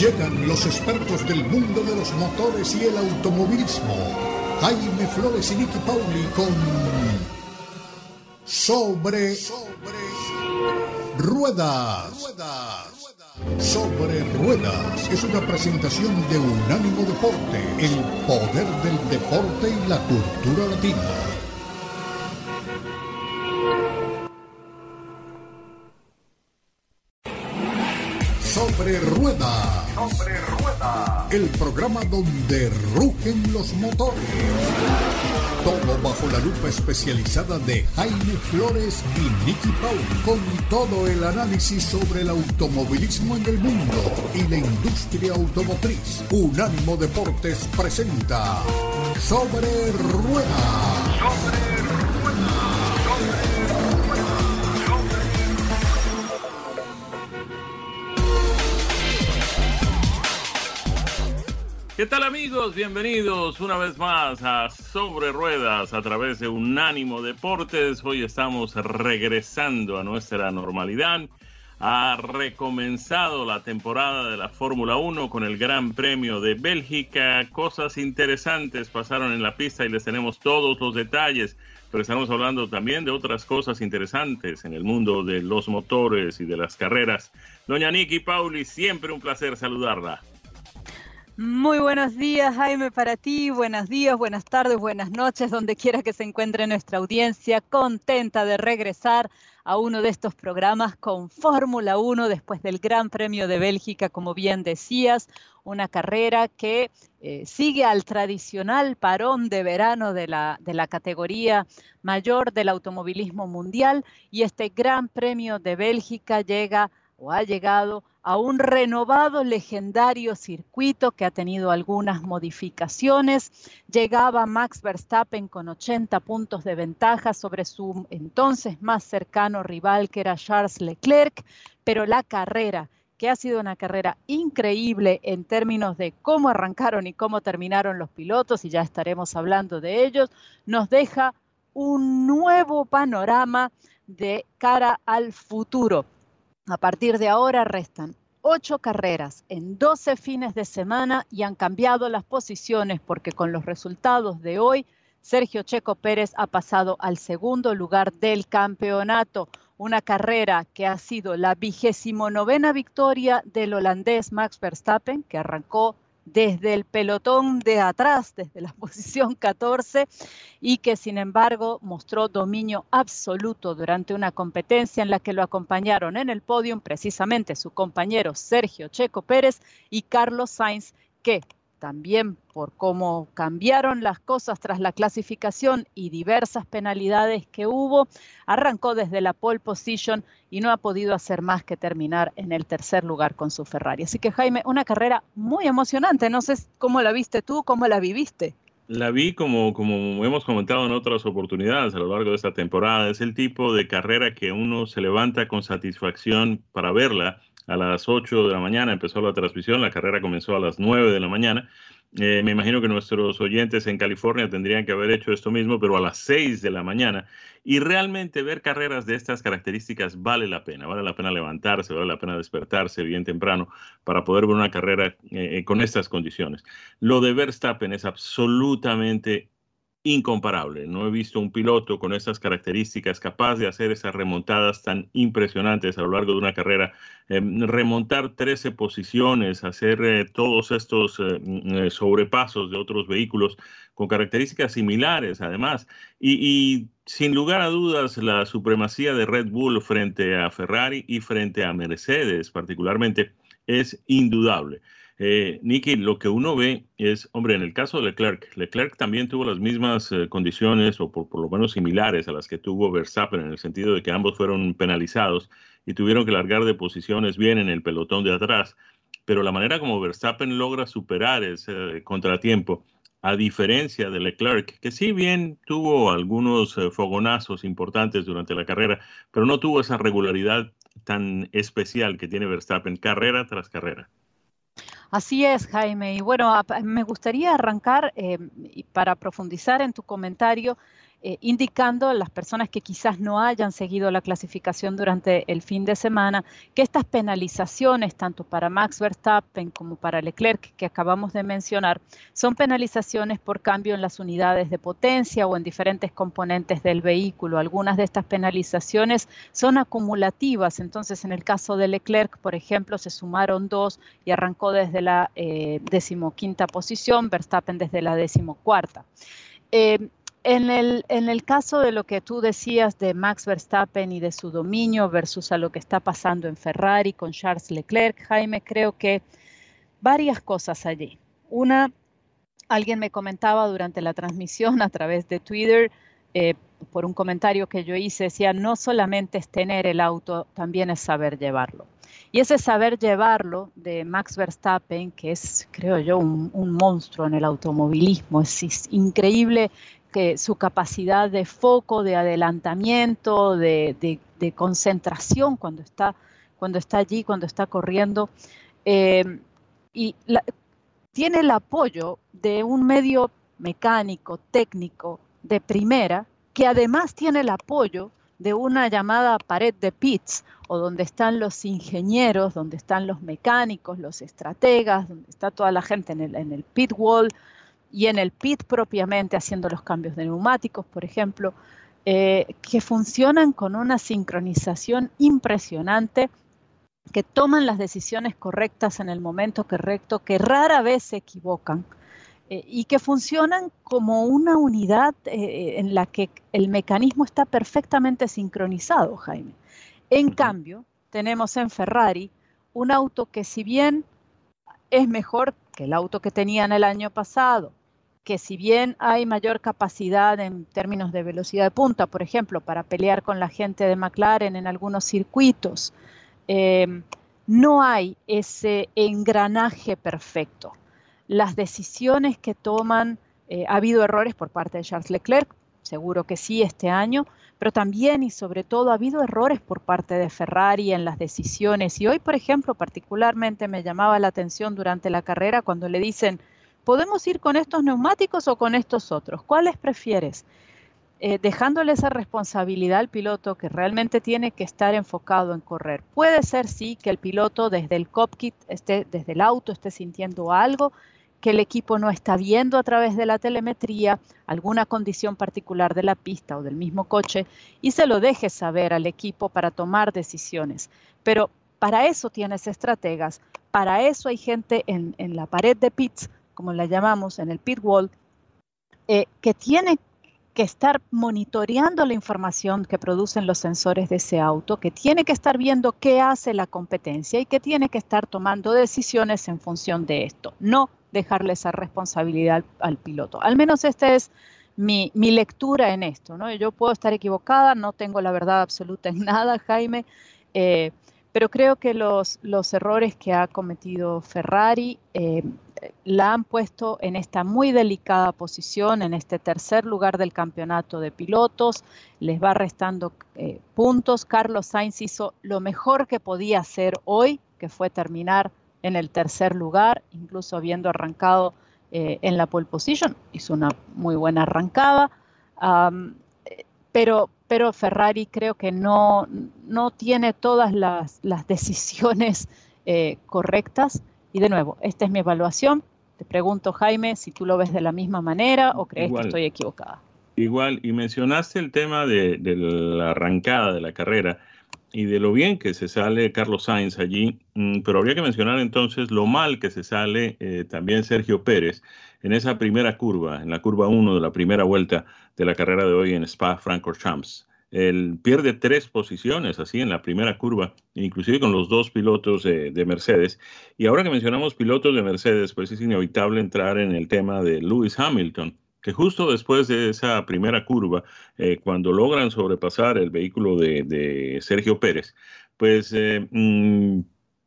Llegan los expertos del mundo de los motores y el automovilismo. Jaime Flores y Nicky Pauli con Sobre, Ruedas. Sobre Ruedas es una presentación de Unánimo Deporte, el poder del deporte y la cultura latina. Sobre Rueda. Sobre Rueda. El programa donde rugen los motores. Todo bajo la lupa especializada de Jaime Flores y Nicky Paul. Con todo el análisis sobre el automovilismo en el mundo y la industria automotriz. Unánimo Deportes presenta Sobre Rueda. Sobre ¿Qué tal amigos? Bienvenidos una vez más a Sobre Ruedas a través de Unánimo Deportes. Hoy estamos regresando a nuestra normalidad. Ha recomenzado la temporada de la Fórmula 1 con el Gran Premio de Bélgica. Cosas interesantes pasaron en la pista y les tenemos todos los detalles. Pero estamos hablando también de otras cosas interesantes en el mundo de los motores y de las carreras. Doña Niki Pauli, siempre un placer saludarla. Muy buenos días, Jaime, para ti. Buenos días, buenas tardes, buenas noches, donde quiera que se encuentre nuestra audiencia. Contenta de regresar a uno de estos programas con Fórmula 1 después del Gran Premio de Bélgica, como bien decías, una carrera que eh, sigue al tradicional parón de verano de la, de la categoría mayor del automovilismo mundial y este Gran Premio de Bélgica llega o ha llegado a un renovado legendario circuito que ha tenido algunas modificaciones. Llegaba Max Verstappen con 80 puntos de ventaja sobre su entonces más cercano rival que era Charles Leclerc, pero la carrera que ha sido una carrera increíble en términos de cómo arrancaron y cómo terminaron los pilotos, y ya estaremos hablando de ellos, nos deja un nuevo panorama de cara al futuro. A partir de ahora restan ocho carreras en 12 fines de semana y han cambiado las posiciones porque con los resultados de hoy, Sergio Checo Pérez ha pasado al segundo lugar del campeonato. Una carrera que ha sido la vigésimo novena victoria del holandés Max Verstappen, que arrancó desde el pelotón de atrás, desde la posición 14, y que sin embargo mostró dominio absoluto durante una competencia en la que lo acompañaron en el podio precisamente su compañero Sergio Checo Pérez y Carlos Sainz, que también por cómo cambiaron las cosas tras la clasificación y diversas penalidades que hubo, arrancó desde la pole position y no ha podido hacer más que terminar en el tercer lugar con su Ferrari. Así que Jaime, una carrera muy emocionante. No sé cómo la viste tú, cómo la viviste. La vi como, como hemos comentado en otras oportunidades a lo largo de esta temporada. Es el tipo de carrera que uno se levanta con satisfacción para verla a las 8 de la mañana empezó la transmisión, la carrera comenzó a las 9 de la mañana. Eh, me imagino que nuestros oyentes en California tendrían que haber hecho esto mismo, pero a las 6 de la mañana. Y realmente ver carreras de estas características vale la pena, vale la pena levantarse, vale la pena despertarse bien temprano para poder ver una carrera eh, eh, con estas condiciones. Lo de Verstappen es absolutamente incomparable. No he visto un piloto con esas características capaz de hacer esas remontadas tan impresionantes a lo largo de una carrera. Em, remontar 13 posiciones, hacer eh, todos estos eh, mm, eh, sobrepasos de otros vehículos con características similares, además. y sin lugar a dudas, la supremacía de Red Bull frente a Ferrari y frente a Mercedes, particularmente, es indudable. Eh, Nicky, lo que uno ve es, hombre, en el caso de Leclerc, Leclerc también tuvo las mismas eh, condiciones o por, lo menos similares a las que tuvo Verstappen en el sentido de que ambos fueron penalizados y tuvieron que largar de posiciones bien en el pelotón de atrás. Pero la manera como Verstappen logra superar ese contratiempo, a diferencia de Leclerc, que si bien tuvo algunos eh, fogonazos importantes durante la carrera, pero no tuvo esa regularidad tan especial que tiene Verstappen carrera tras carrera. Así es, Jaime. Y bueno, me gustaría arrancar eh, para profundizar en tu comentario eh, indicando a las personas que quizás no hayan seguido la clasificación durante el fin de semana que estas penalizaciones, tanto para Max Verstappen como para Leclerc, que acabamos de mencionar, son penalizaciones por cambio en las unidades de potencia o en diferentes componentes del vehículo. Algunas de estas penalizaciones son acumulativas, entonces en el caso de Leclerc, por ejemplo, se sumaron dos y arrancó desde la eh, decimoquinta posición, Verstappen desde la decimocuarta. Eh, en el, en el caso de lo que tú decías de Max Verstappen y de su dominio versus a lo que está pasando en Ferrari con Charles Leclerc, Jaime, creo que varias cosas allí. Una, alguien me comentaba durante la transmisión a través de Twitter, eh, por un comentario que yo hice, decía, no solamente es tener el auto, también es saber llevarlo. Y ese saber llevarlo de Max Verstappen, que es, creo yo, un, un monstruo en el automovilismo, es, es increíble que su capacidad de foco, de adelantamiento, de, concentración cuando está, cuando está allí, cuando está corriendo. Eh, y tiene el apoyo de un medio mecánico, técnico, de primera, que además tiene el apoyo de una llamada pared de pits, o donde están los ingenieros, donde están los mecánicos, los estrategas, donde está toda la gente en el, en el pit wall, y en el pit propiamente haciendo los cambios de neumáticos, por ejemplo, eh, que funcionan con una sincronización impresionante, que toman las decisiones correctas en el momento correcto, que rara vez se equivocan eh, y que funcionan como una unidad eh, en la que el mecanismo está perfectamente sincronizado, Jaime. En cambio, tenemos en Ferrari un auto que si bien es mejor que el auto que tenían el año pasado, que si bien hay mayor capacidad en términos de velocidad de punta, por ejemplo, para pelear con la gente de McLaren en algunos circuitos, em, no hay ese engranaje perfecto. Las decisiones que toman, eh, ha habido errores por parte de Charles Leclerc, seguro que sí este año, pero también y sobre todo ha habido errores por parte de Ferrari en las decisiones. Y hoy, por ejemplo, particularmente me llamaba la atención durante la carrera cuando le dicen, ¿podemos ir con estos neumáticos o con estos otros? ¿Cuáles prefieres? Eh, dejándole esa responsabilidad al piloto que realmente tiene que estar enfocado en correr. Puede ser, sí, que el piloto desde el cockpit, esté, desde el auto, esté sintiendo algo que el equipo no está viendo a través de la telemetría, alguna condición particular de la pista o del mismo coche, y se lo deje saber al equipo para tomar decisiones. Pero para eso tienes estrategas, para eso hay gente en, en la pared de pits como la llamamos en el pit wall, eh, que tiene que estar monitoreando la información que producen los sensores de ese auto, que tiene que estar viendo qué hace la competencia y que tiene que estar tomando decisiones en función de esto, no dejarle esa responsabilidad al, piloto. Al menos esta es mi, lectura en esto, ¿no? Yo puedo estar equivocada, no tengo la verdad absoluta en nada, Jaime, eh, pero creo que los, los errores que ha cometido Ferrari eh, la han puesto en esta muy delicada posición, en este tercer lugar del campeonato de pilotos, les va restando eh, puntos. Carlos Sainz hizo lo mejor que podía hacer hoy, que fue terminar en el tercer lugar, incluso habiendo arrancado eh, en la pole position, hizo una muy buena arrancada, pero, pero Ferrari creo que no, no tiene todas las, las decisiones eh, correctas y de nuevo, esta es mi evaluación. Te pregunto, Jaime, si tú lo ves de la misma manera o crees que estoy equivocada. Igual, y mencionaste el tema de, la arrancada de la carrera y de lo bien que se sale Carlos Sainz allí, mm, pero habría que mencionar entonces lo mal que se sale eh, también Sergio Pérez en esa primera curva, en la curva 1 de la primera vuelta de la carrera de hoy en Spa Francorchamps. Él pierde tres posiciones así en la primera curva, inclusive con los dos pilotos de, Mercedes. Y ahora que mencionamos pilotos de Mercedes, pues es inevitable entrar en el tema de Lewis Hamilton, que justo después de esa primera curva, eh, cuando logran sobrepasar el vehículo de, Sergio Pérez, pues eh, mm,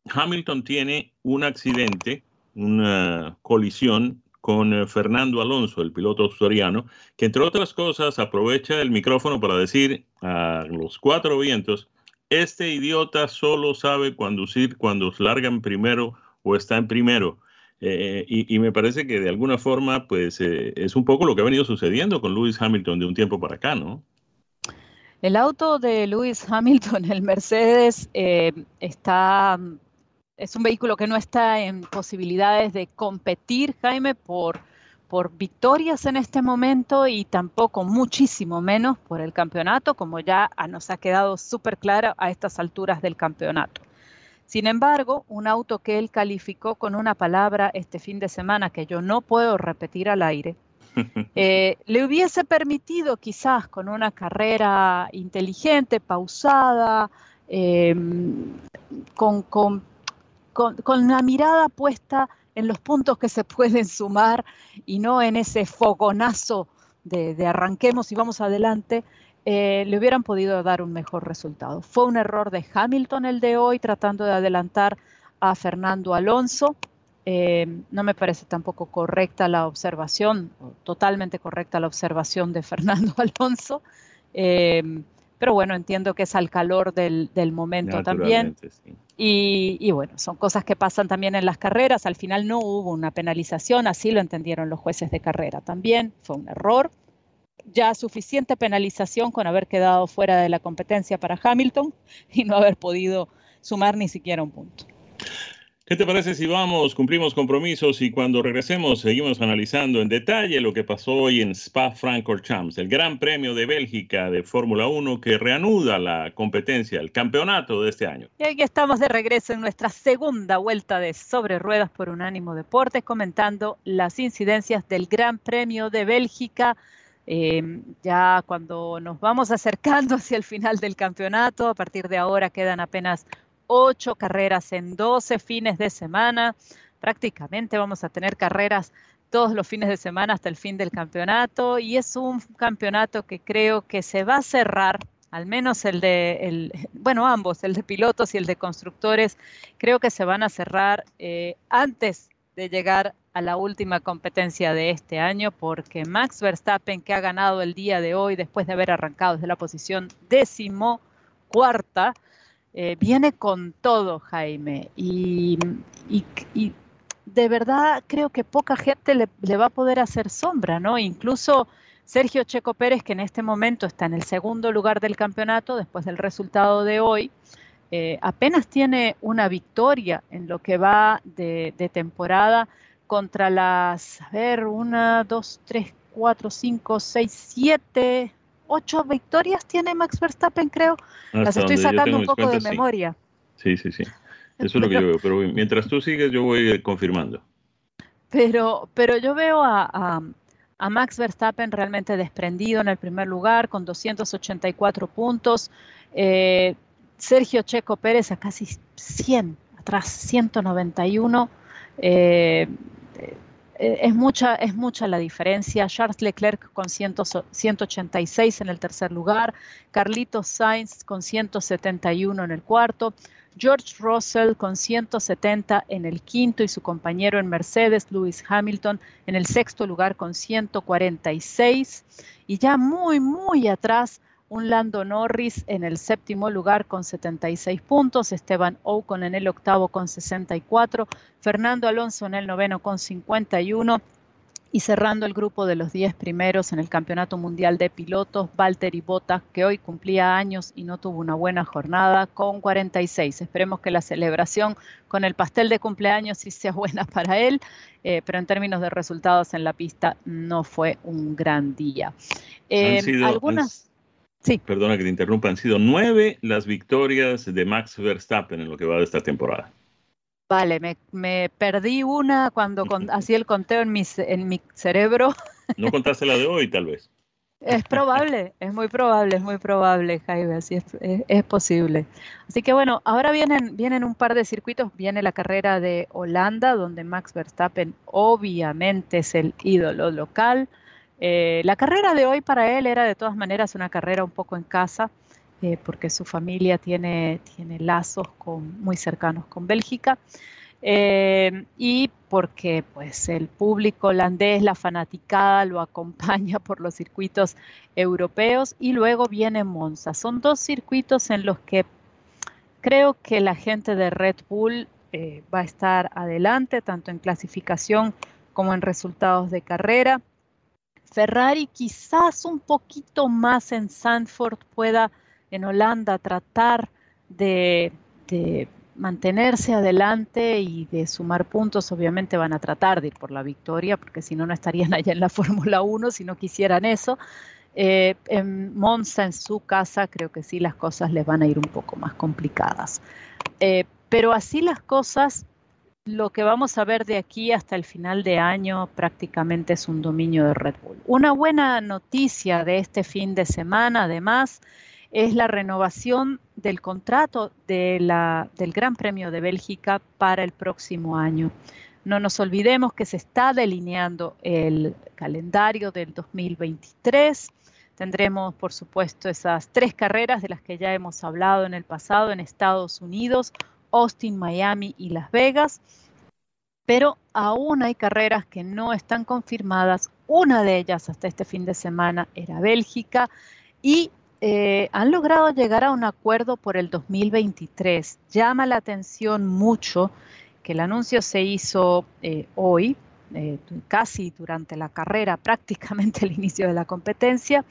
Hamilton tiene un accidente, una colisión con eh, Fernando Alonso, el piloto australiano, que entre otras cosas aprovecha el micrófono para decir a los cuatro vientos, este idiota solo sabe conducir cuando larga en primero o está en primero. Eh, y, me parece que de alguna forma, pues es un poco lo que ha venido sucediendo con Lewis Hamilton de un tiempo para acá, ¿no? El auto de Lewis Hamilton, el Mercedes, está es un vehículo que no está en posibilidades de competir, Jaime, por, por victorias en este momento y tampoco muchísimo menos por el campeonato, como ya nos ha quedado súper claro a estas alturas del campeonato. Sin embargo, un auto que él calificó con una palabra este fin de semana que yo no puedo repetir al aire, eh, le hubiese permitido quizás con una carrera inteligente, pausada, eh, con, con con, la mirada puesta en los puntos que se pueden sumar y no en ese fogonazo de, arranquemos y vamos adelante, eh, le hubieran podido dar un mejor resultado. Fue un error de Hamilton el de hoy, tratando de adelantar a Fernando Alonso. Eh, no me parece tampoco correcta la observación, totalmente correcta la observación de Fernando Alonso. Eh, pero bueno, entiendo que es al calor del, momento también. Y, bueno, son cosas que pasan también en las carreras. Al final no hubo una penalización, así lo entendieron los jueces de carrera también. Fue un error. Ya suficiente penalización con haber quedado fuera de la competencia para Hamilton y no haber podido sumar ni siquiera un punto. ¿Qué te parece si vamos, cumplimos compromisos y cuando regresemos seguimos analizando en detalle lo que pasó hoy en Spa-Francorchamps, el Gran Premio de Bélgica de Fórmula 1 que reanuda la competencia, el campeonato de este año? Y aquí estamos de regreso en nuestra segunda vuelta de Sobre Ruedas por Unánimo Deportes comentando las incidencias del Gran Premio de Bélgica. Em, ya cuando nos vamos acercando hacia el final del campeonato, a partir de ahora quedan apenas ocho carreras en 12 fines de semana. Prácticamente vamos a tener carreras todos los fines de semana hasta el fin del campeonato y es un campeonato que creo que se va a cerrar, al menos el de, bueno, ambos, el de pilotos y el de constructores, creo que se van a cerrar eh, antes de llegar a la última competencia de este año porque Max Verstappen, que ha ganado el día de hoy después de haber arrancado desde la posición décimo cuarta, eh, viene con todo, Jaime, y, de verdad creo que poca gente le, va a poder hacer sombra, ¿no? Incluso Sergio Checo Pérez, que en este momento está en el segundo lugar del campeonato después del resultado de hoy, eh, apenas tiene una victoria en lo que va de, de temporada contra las, a ver, una, dos, tres, cuatro, cinco, seis, siete, ocho victorias tiene Max Verstappen, creo. Las estoy sacando un poco de memoria. Sí, sí, sí. Eso es lo que yo veo. Pero mientras tú sigues, yo voy eh, confirmando. Pero, pero yo veo a, Max Verstappen realmente desprendido en el primer lugar con 284 puntos. Eh, Sergio Checo Pérez a casi 100, atrás 191. Eh, eh, es mucha, es mucha la diferencia. Charles Leclerc con 186 en el tercer lugar, Carlitos Sainz con 171 en el cuarto, George Russell con 170 en el quinto y su compañero en Mercedes, Lewis Hamilton, en el sexto lugar con 146. Y ya muy, muy atrás, un Lando Norris en el séptimo lugar con 76 puntos, Esteban Ocon en el octavo con 64, Fernando Alonso en el noveno con 51 y cerrando el grupo de los 10 primeros en el Campeonato Mundial de Pilotos, Valtteri Bottas, que hoy cumplía años y no tuvo una buena jornada, con 46. Esperemos que la celebración con el pastel de cumpleaños sí sea buena para él, eh, pero en términos de resultados en la pista no fue un gran día. Eh, algunas... Sí. Perdona que te interrumpa, han sido nueve las victorias de Max Verstappen en lo que va de esta temporada. Vale, me, perdí una cuando hacía el conteo en mi, en mi cerebro. ¿No contaste la de hoy, tal vez? Es probable, es muy probable, es muy probable, Jaime, así es, es, posible. Así que bueno, ahora vienen, vienen un par de circuitos, viene la carrera de Holanda, donde Max Verstappen obviamente es el ídolo local. Eh, la carrera de hoy para él era de todas maneras una carrera un poco en casa, eh, porque su familia tiene, tiene lazos muy cercanos con Bélgica. Eh, y porque pues el público holandés, la fanaticada lo acompaña por los circuitos europeos y luego viene Monza. Son dos circuitos en los que creo que la gente de Red Bull va a estar adelante, tanto en clasificación como en resultados de carrera. Ferrari quizás un poquito más en Sandford pueda en Holanda tratar de, mantenerse adelante y de sumar puntos. Obviamente van a tratar de ir por la victoria, porque si no, no estarían allá en la Fórmula 1 si no quisieran eso. Eh, en Monza, en su casa, creo que sí las cosas les van a ir un poco más complicadas. Eh, pero así las cosas, lo que vamos a ver de aquí hasta el final de año prácticamente es un dominio de Red Bull. Una buena noticia de este fin de semana, además, es la renovación del contrato del Gran Premio de Bélgica para el próximo año. No nos olvidemos que se está delineando el calendario del 2023. Tendremos, por supuesto, esas tres carreras de las que ya hemos hablado en el pasado en Estados Unidos, Austin, Miami y Las Vegas. Pero aún hay carreras que no están confirmadas. Una de ellas hasta este fin de semana era Bélgica y eh, han logrado llegar a un acuerdo por el 2023. Llama la atención mucho que el anuncio se hizo eh, hoy, eh, casi durante la carrera, prácticamente el inicio de la competencia,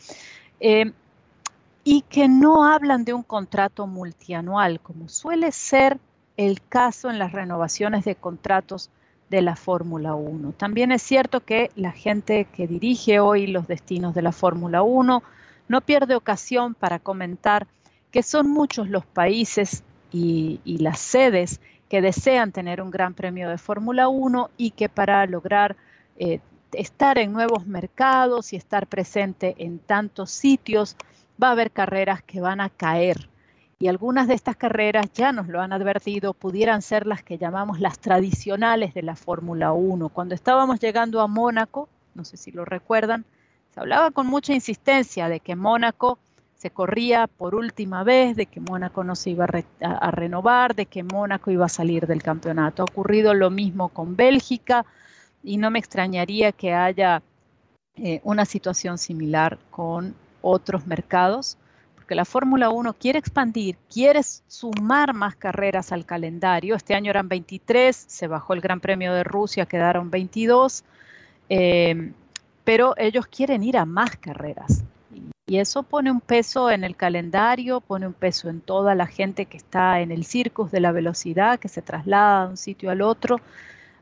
y que no hablan de un contrato multianual, como suele ser el caso en las renovaciones de contratos de la Fórmula 1. También es cierto que la gente que dirige hoy los destinos de la Fórmula 1 no pierde ocasión para comentar que son muchos los países y, las sedes que desean tener un gran premio de Fórmula 1 y que para lograr eh, estar en nuevos mercados y estar presente en tantos sitios, va a haber carreras que van a caer. Y algunas de estas carreras, ya nos lo han advertido, pudieran ser las que llamamos las tradicionales de la Fórmula 1. Cuando estábamos llegando a Mónaco, no sé si lo recuerdan, se hablaba con mucha insistencia de que Mónaco se corría por última vez, de que Mónaco no se iba a, renovar, de que Mónaco iba a salir del campeonato. Ha ocurrido lo mismo con Bélgica y no me extrañaría que haya eh, una situación similar con otros mercados, porque la Fórmula 1 quiere expandir, quiere sumar más carreras al calendario. Este año eran 23, se bajó el Gran Premio de Rusia, quedaron 22 pero ellos quieren ir a más carreras. Y eso pone un peso en el calendario, pone un peso en toda la gente que está en el circus de la velocidad, que se traslada de un sitio al otro,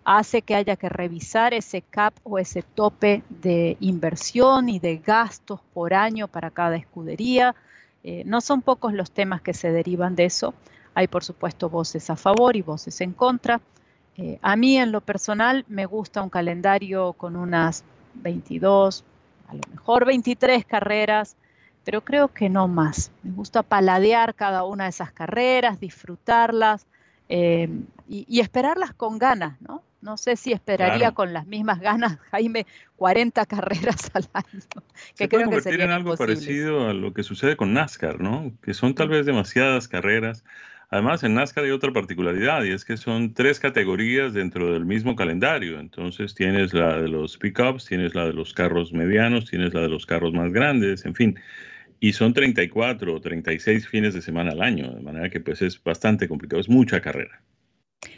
hace que haya que revisar ese cap o ese tope de inversión y de gastos por año para cada escudería. Eh, no son pocos los temas que se derivan de eso. Hay, por supuesto, voces a favor y voces en contra. Eh, a mí, en lo personal, me gusta un calendario con unas 22, a lo mejor 23 carreras, pero creo que no más. Me gusta paladear cada una de esas carreras, disfrutarlas eh, y, esperarlas con ganas, ¿no? No sé si esperaría con las mismas ganas, Jaime, 40 carreras al año. Que Se creo puede convertir en algo parecido a lo que sucede con NASCAR, ¿no? Que son tal vez demasiadas carreras Además, en NASCAR hay otra particularidad y es que son tres categorías dentro del mismo calendario. Entonces tienes la de los pickups, tienes la de los carros medianos, tienes la de los carros más grandes, en fin. Y son 34 o 36 fines de semana al año, de manera que pues es bastante complicado, es mucha carrera.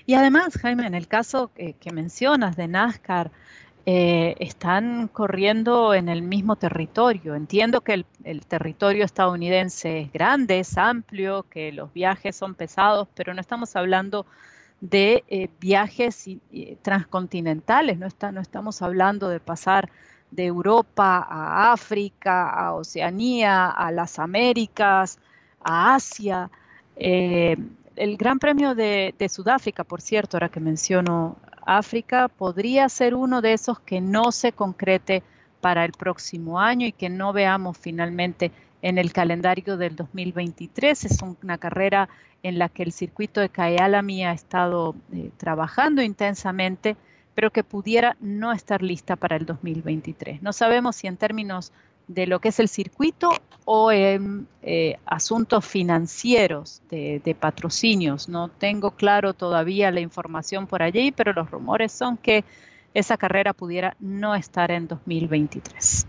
Y además, Jaime, en el caso que, mencionas de NASCAR, eh, están corriendo en el mismo territorio. Entiendo que el, territorio estadounidense es grande, es amplio, que los viajes son pesados, pero no estamos hablando de eh, viajes transcontinentales, no, está, no estamos hablando de pasar de Europa a África, a Oceanía, a las Américas, a Asia. Eh, el Gran Premio de, Sudáfrica, por cierto, ahora que menciono África podría ser uno de esos que no se concrete para el próximo año y que no veamos finalmente en el calendario del 2023. Es una carrera en la que el circuito de Kyalami ha estado eh, trabajando intensamente, pero que pudiera no estar lista para el 2023. No sabemos si en términos de lo que es el circuito o en eh, asuntos financieros de, patrocinios. No tengo claro todavía la información por allí, pero los rumores son que esa carrera pudiera no estar en 2023.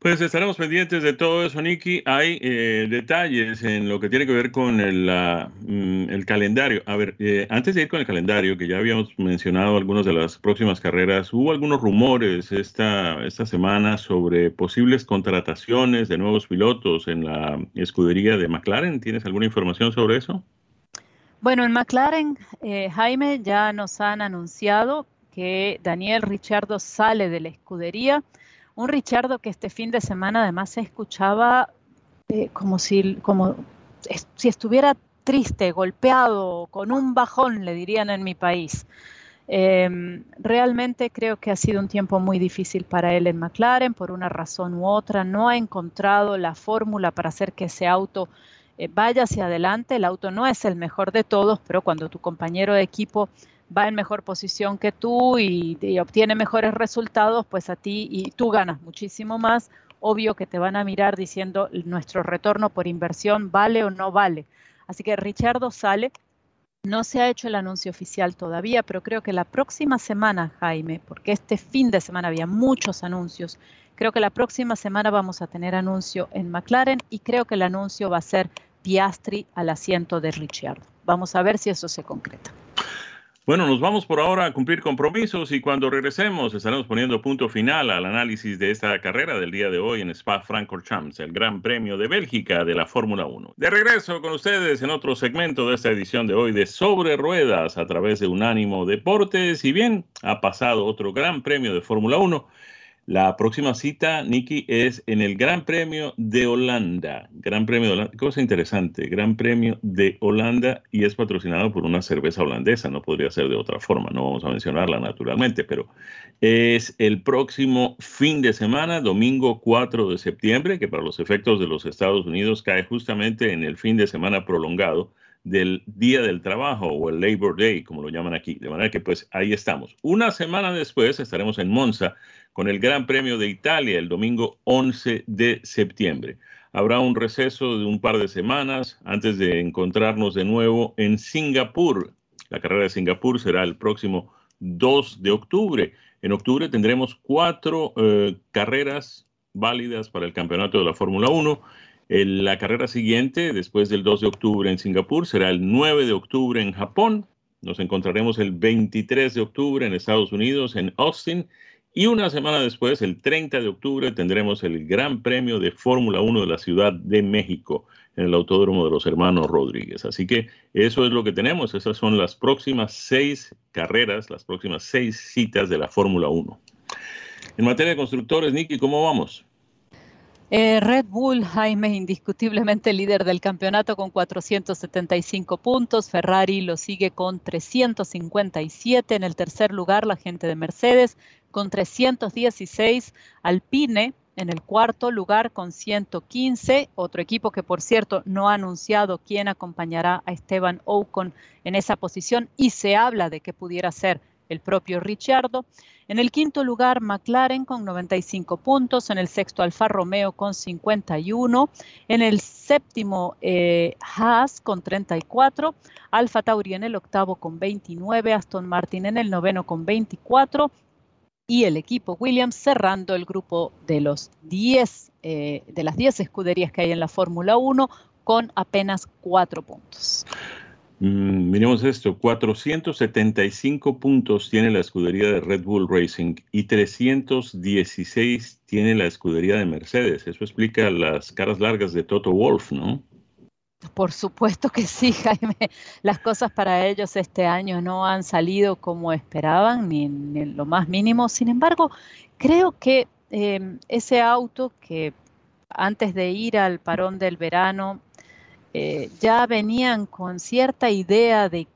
Pues estaremos pendientes de todo eso, Nicky. Hay eh, detalles en lo que tiene que ver con el, mm, el calendario. A ver, eh, antes de ir con el calendario, que ya habíamos mencionado algunas de las próximas carreras, hubo algunos rumores esta, esta semana sobre posibles contrataciones de nuevos pilotos en la escudería de McLaren. ¿Tienes alguna información sobre eso? Bueno, en McLaren, eh, Jaime, ya nos han anunciado que Daniel Richardo sale de la escudería un Richardo que este fin de semana además se escuchaba eh, como, si, como si estuviera triste, golpeado, con un bajón, le dirían en mi país. Em, realmente creo que ha sido un tiempo muy difícil para él en McLaren por una razón u otra. No ha encontrado la fórmula para hacer que ese auto eh, vaya hacia adelante. El auto no es el mejor de todos, pero cuando tu compañero de equipo va en mejor posición que tú y, obtiene mejores resultados, pues a ti y tú ganas muchísimo más. Obvio que te van a mirar diciendo nuestro retorno por inversión vale o no vale. Así que Richardo sale. No se ha hecho el anuncio oficial todavía, pero creo que la próxima semana, Jaime, porque este fin de semana había muchos anuncios, creo que la próxima semana vamos a tener anuncio en McLaren y creo que el anuncio va a ser Piastri al asiento de Richardo. Vamos a ver si eso se concreta. Bueno, nos vamos por ahora a cumplir compromisos y cuando regresemos estaremos poniendo punto final al análisis de esta carrera del día de hoy en Spa Francorchamps, el Gran Premio de Bélgica de la Fórmula 1. De regreso con ustedes en otro segmento de esta edición de hoy de Sobre Ruedas a través de Unánimo Deportes. Y bien, ha pasado otro Gran Premio de Fórmula 1 la próxima cita, Nicky, es en el Gran Premio de Holanda. Gran Premio de Holanda, cosa interesante, Gran Premio de Holanda y es patrocinado por una cerveza holandesa, no podría ser de otra forma, no vamos a mencionarla naturalmente, pero es el próximo fin de semana, domingo 4 de septiembre, que para los efectos de los Estados Unidos cae justamente en el fin de semana prolongado del Día del Trabajo o el Labor Day, como lo llaman aquí. De manera que pues ahí estamos. Una semana después estaremos en Monza con el Gran Premio de Italia el domingo 11 de septiembre. Habrá un receso de un par de semanas antes de encontrarnos de nuevo en Singapur. La carrera de Singapur será el próximo 2 de octubre. En octubre tendremos cuatro eh, carreras válidas para el campeonato de la Fórmula 1. La carrera siguiente, después del 2 de octubre en Singapur, será el 9 de octubre en Japón. Nos encontraremos el 23 de octubre en Estados Unidos, en Austin. Y una semana después, el 30 de octubre, tendremos el Gran Premio de Fórmula 1 de la Ciudad de México en el Autódromo de los Hermanos Rodríguez. Así que eso es lo que tenemos. Esas son las próximas seis carreras, las próximas seis citas de la Fórmula 1. En materia de constructores, Nicky, ¿cómo vamos? Eh, Red Bull, Jaime, indiscutiblemente líder del campeonato con 475 puntos. Ferrari lo sigue con 357. En el tercer lugar, la gente de Mercedes con 316. Alpine en el cuarto lugar con 115. Otro equipo que, por cierto, no ha anunciado quién acompañará a Esteban Ocon en esa posición y se habla de que pudiera ser el propio Ricciardo. En el quinto lugar, McLaren con 95 puntos. En el sexto, Alfa Romeo con 51. En el séptimo, eh, Haas con 34. Alfa Tauri en el octavo con 29. Aston Martin en el noveno con 24. Y el equipo Williams cerrando el grupo de, los 10, eh, de las 10 escuderías que hay en la Fórmula 1 con apenas 4 puntos. Mm, miremos esto, 475 puntos tiene la escudería de Red Bull Racing y 316 tiene la escudería de Mercedes. Eso explica las caras largas de Toto Wolf, ¿no? Por supuesto que sí, Jaime. Las cosas para ellos este año no han salido como esperaban, ni en, lo más mínimo. Sin embargo, creo que em, ese auto que antes de ir al parón del verano eh, ya venían con cierta idea de,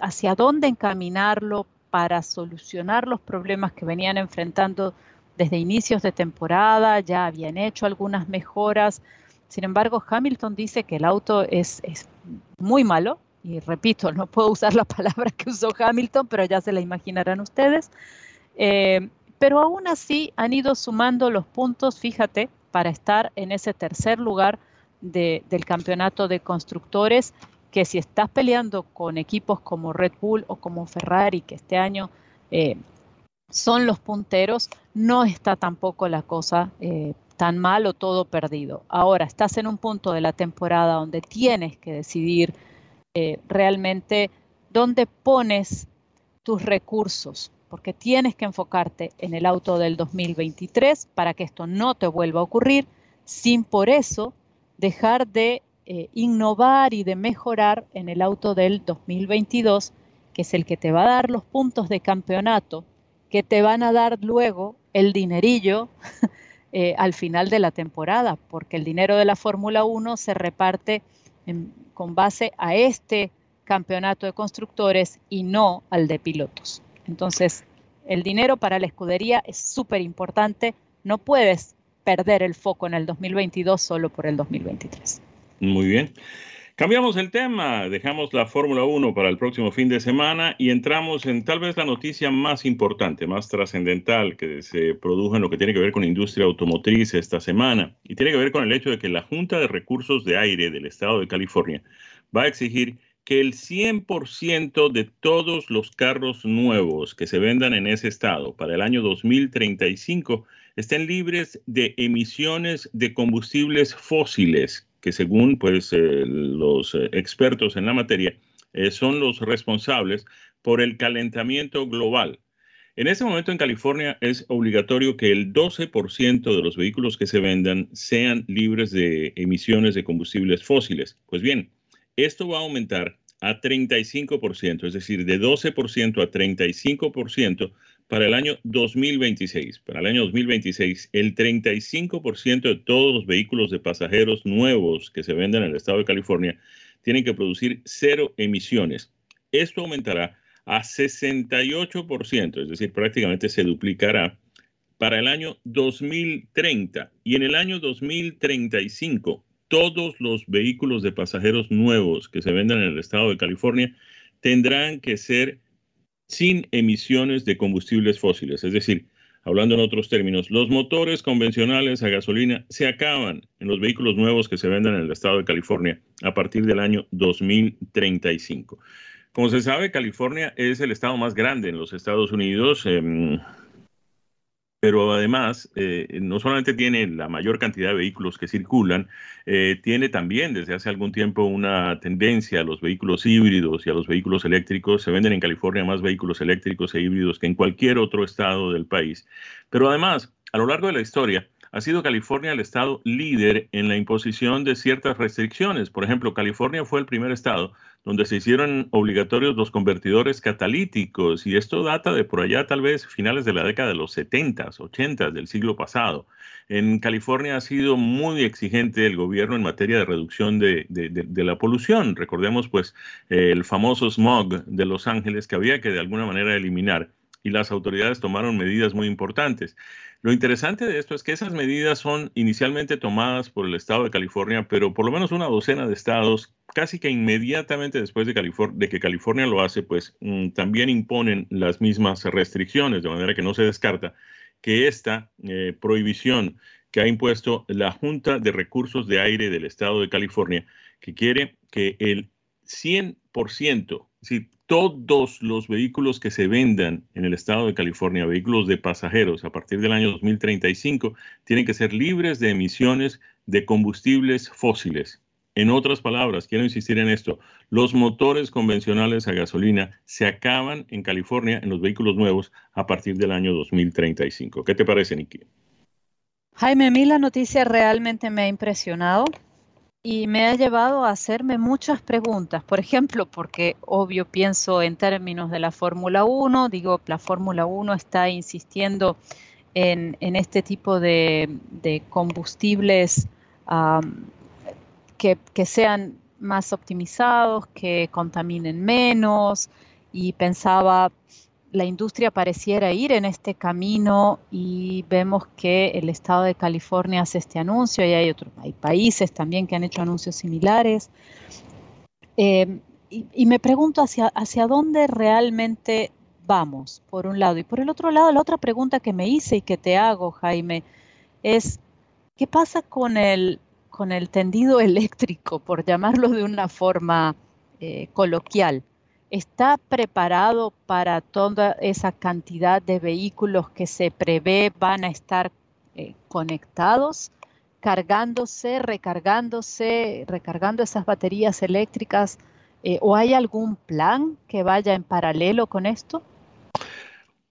hacia dónde encaminarlo para solucionar los problemas que venían enfrentando desde inicios de temporada, ya habían hecho algunas mejoras. Sin embargo, Hamilton dice que el auto es, muy malo, y repito, no puedo usar la palabra que usó Hamilton, pero ya se la imaginarán ustedes. Eh, pero aún así han ido sumando los puntos, fíjate, para estar en ese tercer lugar del campeonato de constructores, que si estás peleando con equipos como Red Bull o como Ferrari, que este año eh, son los punteros, no está tampoco la cosa eh, tan mal o todo perdido. Ahora, estás en un punto de la temporada donde tienes que decidir eh, realmente dónde pones tus recursos, porque tienes que enfocarte en el auto del 2023 para que esto no te vuelva a ocurrir, sin por eso dejar de eh, innovar y de mejorar en el auto del 2022, que es el que te va a dar los puntos de campeonato, que te van a dar luego el dinerillo eh, al final de la temporada, porque el dinero de la Fórmula 1 se reparte con base a este campeonato de constructores y no al de pilotos. Entonces, el dinero para la escudería es súper importante. No puedes perder el foco en el 2022 solo por el 2023. Muy bien. Cambiamos el tema, dejamos la Fórmula 1 para el próximo fin de semana y entramos en tal vez la noticia más importante, más trascendental que se produjo en lo que tiene que ver con industria automotriz esta semana y tiene que ver con el hecho de que la Junta de Recursos de Aire del Estado de California va a exigir que el 100% de todos los carros nuevos que se vendan en ese estado para el año 2035 estén libres de emisiones de combustibles fósiles que según pues, eh, los eh, expertos en la materia, eh, son los responsables por el calentamiento global. En este momento en California es obligatorio que el 12% de los vehículos que se vendan sean libres de emisiones de combustibles fósiles. Pues bien, esto va a aumentar a 35%, es decir, de 12% a 35% para el año 2026. Para el año 2026, el 35% de todos los vehículos de pasajeros nuevos que se venden en el estado de California tienen que producir cero emisiones. Esto aumentará a 68%, es decir, prácticamente se duplicará para el año 2030 y en el año 2035 todos los vehículos de pasajeros nuevos que se vendan en el estado de California tendrán que ser sin emisiones de combustibles fósiles. Es decir, hablando en otros términos, los motores convencionales a gasolina se acaban en los vehículos nuevos que se venden en el estado de California a partir del año 2035. Como se sabe, California es el estado más grande en los Estados Unidos. Em, pero además eh, no solamente tiene la mayor cantidad de vehículos que circulan, eh, tiene también desde hace algún tiempo una tendencia a los vehículos híbridos y a los vehículos eléctricos. Se venden en California más vehículos eléctricos e híbridos que en cualquier otro estado del país. Pero además, a lo largo de la historia, ha sido California el estado líder en la imposición de ciertas restricciones. Por ejemplo, California fue el primer estado donde se hicieron obligatorios los convertidores catalíticos y esto data de por allá tal vez finales de la década de los 70s, 80s del siglo pasado. En California ha sido muy exigente el gobierno en materia de reducción de, la polución. Recordemos pues el famoso smog de Los Ángeles que había que de alguna manera eliminar y las autoridades tomaron medidas muy importantes. Lo interesante de esto es que esas medidas son inicialmente tomadas por el estado de California, pero por lo menos una docena de estados, casi que inmediatamente después de, que California lo hace, pues mm, también imponen las mismas restricciones, de manera que no se descarta que esta eh, prohibición que ha impuesto la Junta de Recursos de Aire del estado de California, que quiere que el 100%, si todos los vehículos que se vendan en el estado de California, vehículos de pasajeros a partir del año 2035, tienen que ser libres de emisiones de combustibles fósiles. En otras palabras, quiero insistir en esto, los motores convencionales a gasolina se acaban en California en los vehículos nuevos a partir del año 2035. ¿Qué te parece, Nikki? Jaime, a mí la noticia realmente me ha impresionado y me ha llevado a hacerme muchas preguntas. Por ejemplo, porque obvio pienso en términos de la Fórmula 1, digo, la Fórmula 1 está insistiendo en, este tipo de, combustibles que, que sean más optimizados, que contaminen menos, y pensaba, la industria pareciera ir en este camino y vemos que el estado de California hace este anuncio y hay otros hay países también que han hecho anuncios similares. Eh, y, me pregunto hacia, hacia dónde realmente vamos, por un lado. Y por el otro lado, la otra pregunta que me hice y que te hago, Jaime, es, ¿qué pasa con el, con el tendido eléctrico, por llamarlo de una forma eh, coloquial? ¿Está preparado para toda esa cantidad de vehículos que se prevé van a estar eh, conectados, cargándose, recargándose, recargando esas baterías eléctricas? Eh, ¿O hay algún plan que vaya en paralelo con esto?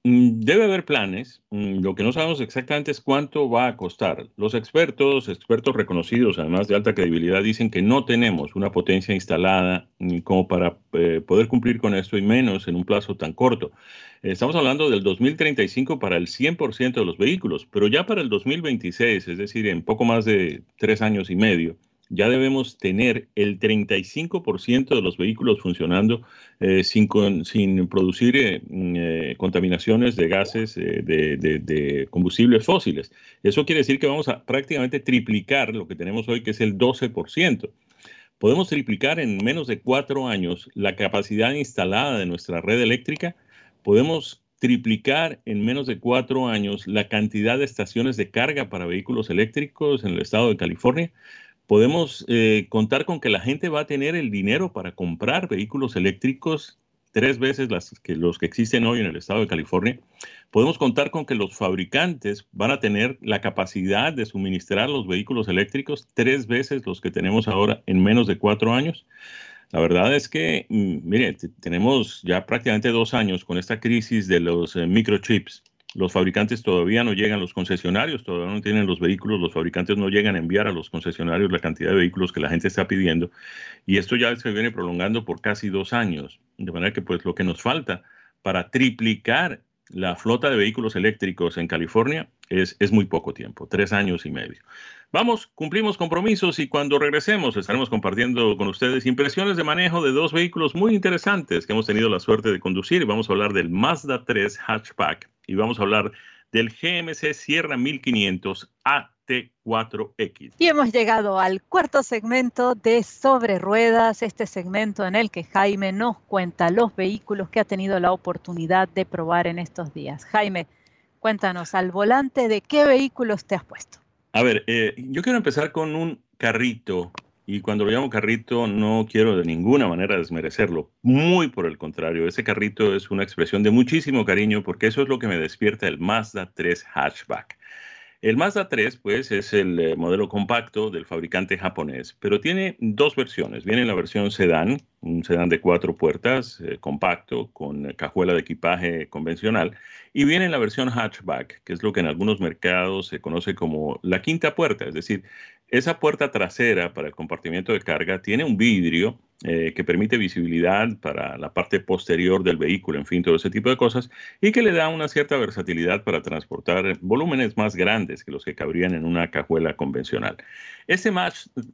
Mm, debe haber planes. Mm, lo que no sabemos exactamente es cuánto va a costar. Los expertos, expertos reconocidos, además de alta credibilidad, dicen que no tenemos una potencia instalada como para eh, poder cumplir con esto y menos en un plazo tan corto. Estamos hablando del 2035 para el 100% de los vehículos, pero ya para el 2026, es decir, en poco más de tres años y medio, ya debemos tener el 35% de los vehículos funcionando eh, sin, sin, producir eh, mm, eh, contaminaciones de gases de, de, combustibles fósiles. Eso quiere decir que vamos a prácticamente triplicar lo que tenemos hoy, que es el 12%. Podemos triplicar en menos de cuatro años la capacidad instalada de nuestra red eléctrica. Podemos triplicar en menos de cuatro años la cantidad de estaciones de carga para vehículos eléctricos en el estado de California podemos eh, contar con que la gente va a tener el dinero para comprar vehículos eléctricos tres veces las que, los que existen hoy en el estado de California. Podemos contar con que los fabricantes van a tener la capacidad de suministrar los vehículos eléctricos tres veces los que tenemos ahora en menos de cuatro años. La verdad es que, mm, mire, tenemos ya prácticamente dos años con esta crisis de los eh, microchips los fabricantes todavía no llegan, los concesionarios todavía no tienen los vehículos, los fabricantes no llegan a enviar a los concesionarios la cantidad de vehículos que la gente está pidiendo. Y esto ya se viene prolongando por casi dos años. De manera que pues lo que nos falta para triplicar la flota de vehículos eléctricos en California es, es muy poco tiempo, tres años y medio. Vamos, cumplimos compromisos y cuando regresemos estaremos compartiendo con ustedes impresiones de manejo de dos vehículos muy interesantes que hemos tenido la suerte de conducir. Vamos a hablar del Mazda 3 Hatchback y vamos a hablar del GMC Sierra 1500 AT4X. Y hemos llegado al cuarto segmento de Sobre Ruedas, este segmento en el que Jaime nos cuenta los vehículos que ha tenido la oportunidad de probar en estos días. Jaime, cuéntanos al volante de qué vehículos te has puesto. A ver, eh, yo quiero empezar con un carrito y cuando lo llamo carrito no quiero de ninguna manera desmerecerlo, muy por el contrario, ese carrito es una expresión de muchísimo cariño porque eso es lo que me despierta el Mazda 3 hatchback. El Mazda 3, pues, es el eh, modelo compacto del fabricante japonés, pero tiene dos versiones. Viene la versión sedán, un sedán de cuatro puertas, eh, compacto, con cajuela de equipaje convencional, y viene la versión hatchback, que es lo que en algunos mercados se conoce como la quinta puerta, es decir, esa puerta trasera para el compartimiento de carga tiene un vidrio eh, que permite visibilidad para la parte posterior del vehículo, en fin, todo ese tipo de cosas, y que le da una cierta versatilidad para transportar volúmenes más grandes que los que cabrían en una cajuela convencional. Este,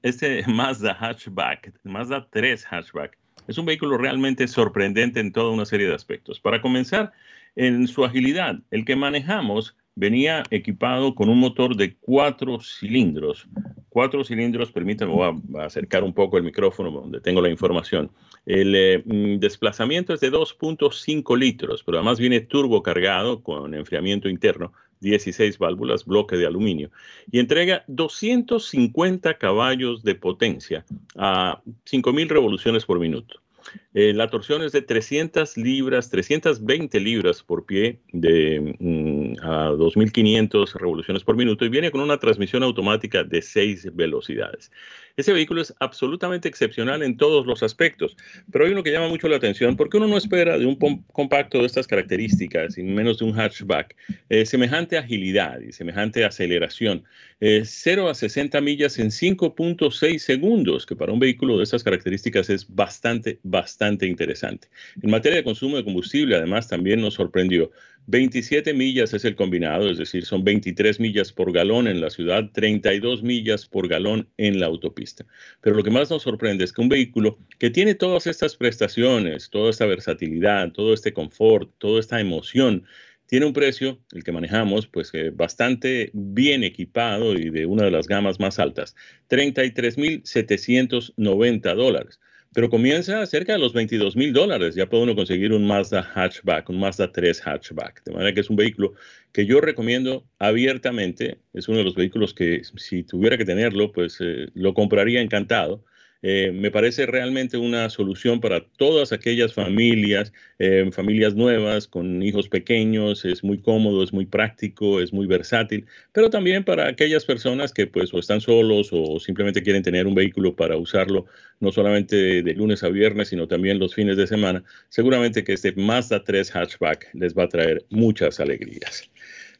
este Mazda Hatchback, Mazda 3 Hatchback, es un vehículo realmente sorprendente en toda una serie de aspectos. Para comenzar, en su agilidad, el que manejamos venía equipado con un motor de cuatro cilindros. Cuatro cilindros, permítanme, voy a acercar un poco el micrófono donde tengo la información. El eh, mm, desplazamiento es de 2.5 litros, pero además viene turbo cargado con enfriamiento interno, 16 válvulas, bloque de aluminio, y entrega 250 caballos de potencia a 5.000 revoluciones por minuto. Eh, la torsión es de 300 libras, 320 libras por pie de mm, a 2.500 revoluciones por minuto y viene con una transmisión automática de 6 velocidades. Ese vehículo es absolutamente excepcional en todos los aspectos, pero hay uno que llama mucho la atención porque uno no espera de un compacto de estas características y menos de un hatchback eh, semejante agilidad y semejante aceleración. 0 eh, a 60 millas en 5.6 segundos, que para un vehículo de estas características es bastante, bastante interesante. En materia de consumo de combustible, además, también nos sorprendió. 27 millas es el combinado, es decir, son 23 millas por galón en la ciudad, 32 millas por galón en la autopista. Pero lo que más nos sorprende es que un vehículo que tiene todas estas prestaciones, toda esta versatilidad, todo este confort, toda esta emoción, tiene un precio, el que manejamos, pues eh, bastante bien equipado y de una de las gamas más altas, 33.790 dólares pero comienza cerca de los 22 mil dólares. Ya puede uno conseguir un Mazda hatchback, un Mazda 3 hatchback. De manera que es un vehículo que yo recomiendo abiertamente. Es uno de los vehículos que si tuviera que tenerlo, pues eh, lo compraría encantado. Eh, me parece realmente una solución para todas aquellas familias, eh, familias nuevas con hijos pequeños, es muy cómodo, es muy práctico, es muy versátil, pero también para aquellas personas que pues o están solos o simplemente quieren tener un vehículo para usarlo no solamente de lunes a viernes, sino también los fines de semana, seguramente que este Mazda 3 hatchback les va a traer muchas alegrías.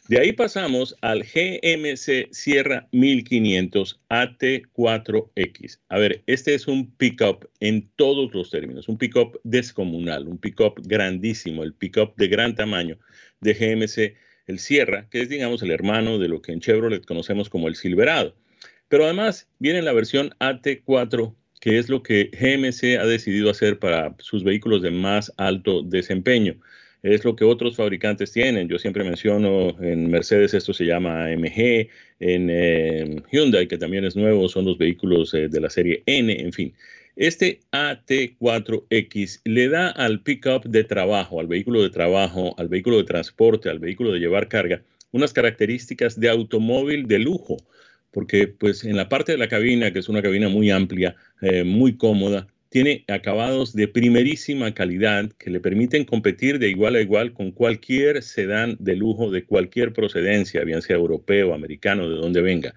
De ahí pasamos al GMC Sierra 1500 AT4X. A ver, este es un pickup en todos los términos, un pickup descomunal, un pickup grandísimo, el pickup de gran tamaño de GMC, el Sierra, que es, digamos, el hermano de lo que en Chevrolet conocemos como el Silverado. Pero además viene la versión AT4, que es lo que GMC ha decidido hacer para sus vehículos de más alto desempeño es lo que otros fabricantes tienen. Yo siempre menciono en Mercedes esto se llama AMG, en eh, Hyundai, que también es nuevo, son los vehículos eh, de la serie N, en fin. Este AT4X le da al pickup de trabajo, al vehículo de trabajo, al vehículo de transporte, al vehículo de llevar carga, unas características de automóvil de lujo, porque pues en la parte de la cabina, que es una cabina muy amplia, eh, muy cómoda, tiene acabados de primerísima calidad que le permiten competir de igual a igual con cualquier sedán de lujo de cualquier procedencia, bien sea europeo, americano, de donde venga.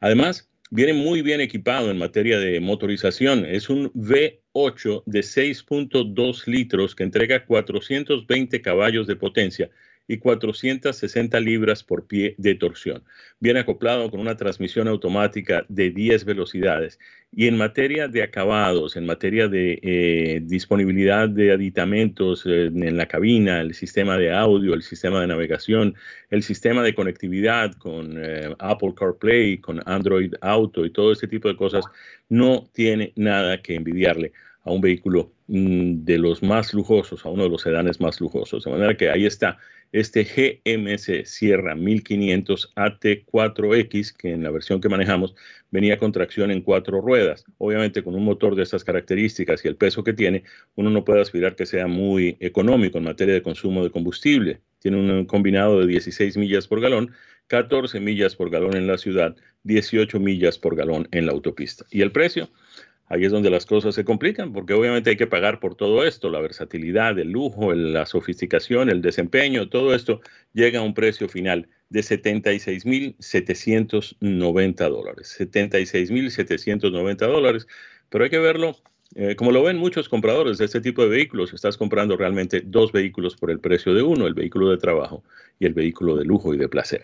Además, viene muy bien equipado en materia de motorización. Es un V8 de 6.2 litros que entrega 420 caballos de potencia y 460 libras por pie de torsión. Viene acoplado con una transmisión automática de 10 velocidades. Y en materia de acabados, en materia de eh, disponibilidad de aditamentos eh, en la cabina, el sistema de audio, el sistema de navegación, el sistema de conectividad con eh, Apple CarPlay, con Android Auto y todo este tipo de cosas, no tiene nada que envidiarle a un vehículo mm, de los más lujosos, a uno de los sedanes más lujosos. De manera que ahí está este GMC Sierra 1500 AT4X, que en la versión que manejamos venía con tracción en cuatro ruedas. Obviamente con un motor de estas características y el peso que tiene, uno no puede aspirar que sea muy económico en materia de consumo de combustible. Tiene un combinado de 16 millas por galón, 14 millas por galón en la ciudad, 18 millas por galón en la autopista. ¿Y el precio? Ahí es donde las cosas se complican, porque obviamente hay que pagar por todo esto, la versatilidad, el lujo, la sofisticación, el desempeño, todo esto llega a un precio final de 76.790 dólares. 76.790 dólares, pero hay que verlo, eh, como lo ven muchos compradores de este tipo de vehículos, estás comprando realmente dos vehículos por el precio de uno, el vehículo de trabajo y el vehículo de lujo y de placer.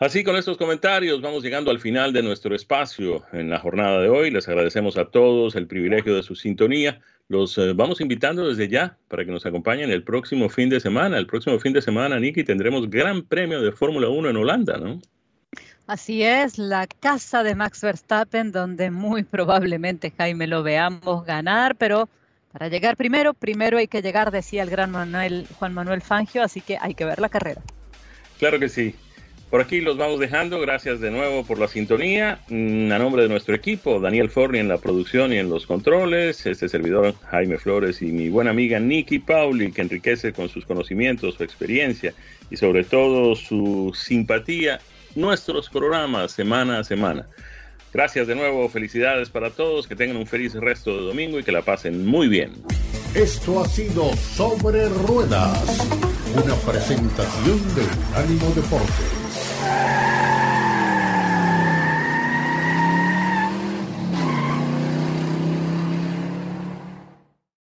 Así con estos comentarios vamos llegando al final de nuestro espacio en la jornada de hoy. Les agradecemos a todos el privilegio de su sintonía. Los eh, vamos invitando desde ya para que nos acompañen el próximo fin de semana. El próximo fin de semana, Nicky, tendremos gran premio de Fórmula 1 en Holanda, ¿no? Así es, la casa de Max Verstappen, donde muy probablemente Jaime lo veamos ganar, pero para llegar primero, primero hay que llegar, decía el gran Manuel, Juan Manuel Fangio, así que hay que ver la carrera. Claro que sí. Por aquí los vamos dejando. Gracias de nuevo por la sintonía. Mm, a nombre de nuestro equipo, Daniel Forni en la producción y en los controles, este servidor Jaime Flores y mi buena amiga Nikki Pauli, que enriquece con sus conocimientos, su experiencia y sobre todo su simpatía nuestros programas semana a semana. Gracias de nuevo, felicidades para todos, que tengan un feliz resto de domingo y que la pasen muy bien. Esto ha sido Sobre Ruedas, una presentación de Unánimo Deporte. Yeah!